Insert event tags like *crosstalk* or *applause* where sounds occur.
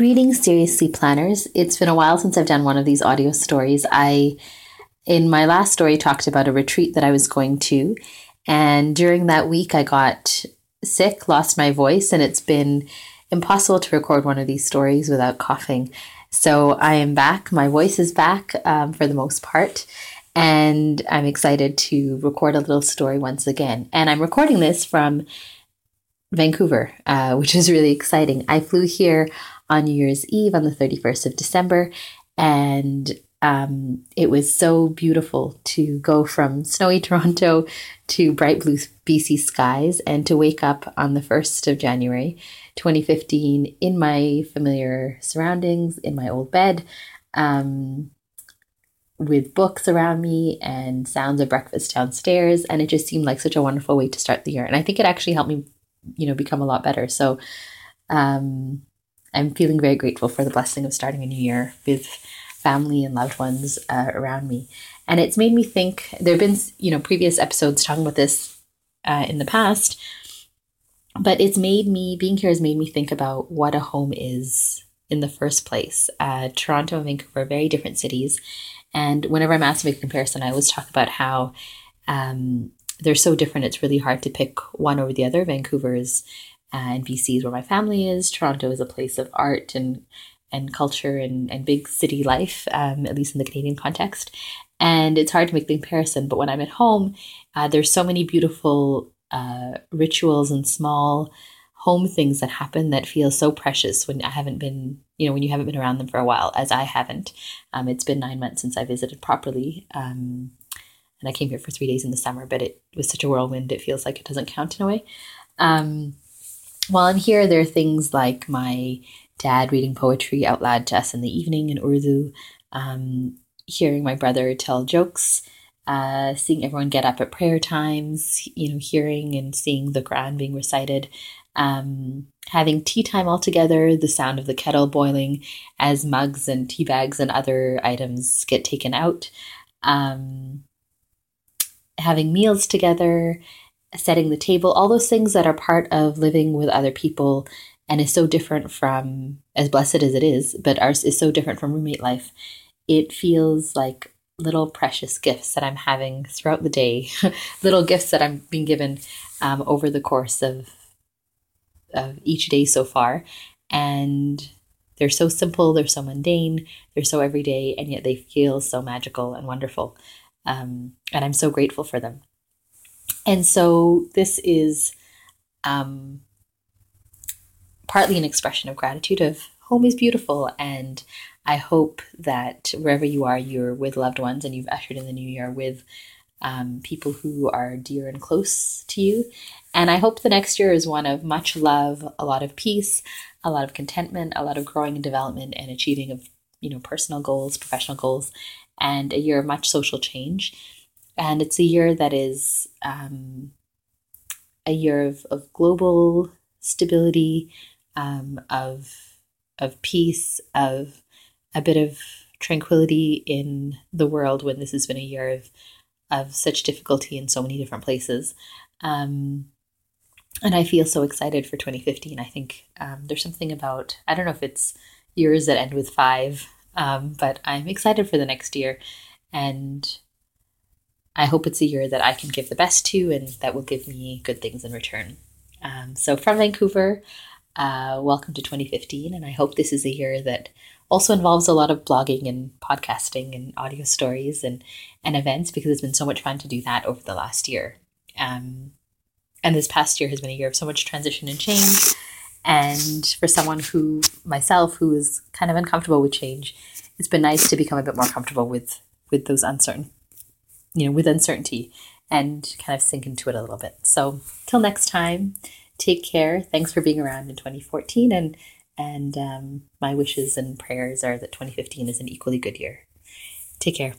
Greetings, seriously planners. It's been a while since I've done one of these audio stories. I, in my last story, talked about a retreat that I was going to, and during that week, I got sick, lost my voice, and it's been impossible to record one of these stories without coughing. So I am back. My voice is back um, for the most part, and I'm excited to record a little story once again. And I'm recording this from Vancouver, uh, which is really exciting. I flew here on New Year's Eve on the 31st of December, and um, it was so beautiful to go from snowy *laughs* Toronto to bright blue BC skies and to wake up on the 1st of January 2015 in my familiar surroundings, in my old bed, um, with books around me and sounds of breakfast downstairs. And it just seemed like such a wonderful way to start the year. And I think it actually helped me you know become a lot better so um, i'm feeling very grateful for the blessing of starting a new year with family and loved ones uh, around me and it's made me think there have been you know previous episodes talking about this uh, in the past but it's made me being here has made me think about what a home is in the first place uh, toronto and vancouver are very different cities and whenever i'm asked to make a comparison i always talk about how um, they're so different. It's really hard to pick one over the other. Vancouver is and BC is where my family is. Toronto is a place of art and and culture and, and big city life, um, at least in the Canadian context. And it's hard to make the comparison. But when I'm at home, uh, there's so many beautiful uh, rituals and small home things that happen that feel so precious when I haven't been, you know, when you haven't been around them for a while, as I haven't. Um, it's been nine months since I visited properly. Um, and I came here for three days in the summer, but it was such a whirlwind, it feels like it doesn't count in a way. Um, while I'm here, there are things like my dad reading poetry out loud to us in the evening in Urdu, um, hearing my brother tell jokes, uh, seeing everyone get up at prayer times, you know, hearing and seeing the Quran being recited, um, having tea time all together, the sound of the kettle boiling as mugs and tea bags and other items get taken out. Um, having meals together, setting the table, all those things that are part of living with other people and is so different from, as blessed as it is, but ours is so different from roommate life. It feels like little precious gifts that I'm having throughout the day, *laughs* little gifts that I'm being given um, over the course of, of each day so far. And they're so simple, they're so mundane, they're so everyday, and yet they feel so magical and wonderful. Um, and I'm so grateful for them. And so this is um, partly an expression of gratitude of home is beautiful and I hope that wherever you are, you're with loved ones and you've ushered in the new year with um, people who are dear and close to you. And I hope the next year is one of much love, a lot of peace, a lot of contentment, a lot of growing and development and achieving of you know personal goals, professional goals, and a year of much social change. And it's a year that is um, a year of, of global stability, um, of of peace, of a bit of tranquility in the world when this has been a year of of such difficulty in so many different places. Um, and I feel so excited for 2015. I think um, there's something about I don't know if it's years that end with five um, but I'm excited for the next year. And I hope it's a year that I can give the best to and that will give me good things in return. Um, so, from Vancouver, uh, welcome to 2015. And I hope this is a year that also involves a lot of blogging and podcasting and audio stories and, and events because it's been so much fun to do that over the last year. Um, and this past year has been a year of so much transition and change. And for someone who, myself, who is kind of uncomfortable with change, it's been nice to become a bit more comfortable with with those uncertain, you know, with uncertainty and kind of sink into it a little bit. So till next time, take care. Thanks for being around in 2014, and and um, my wishes and prayers are that 2015 is an equally good year. Take care.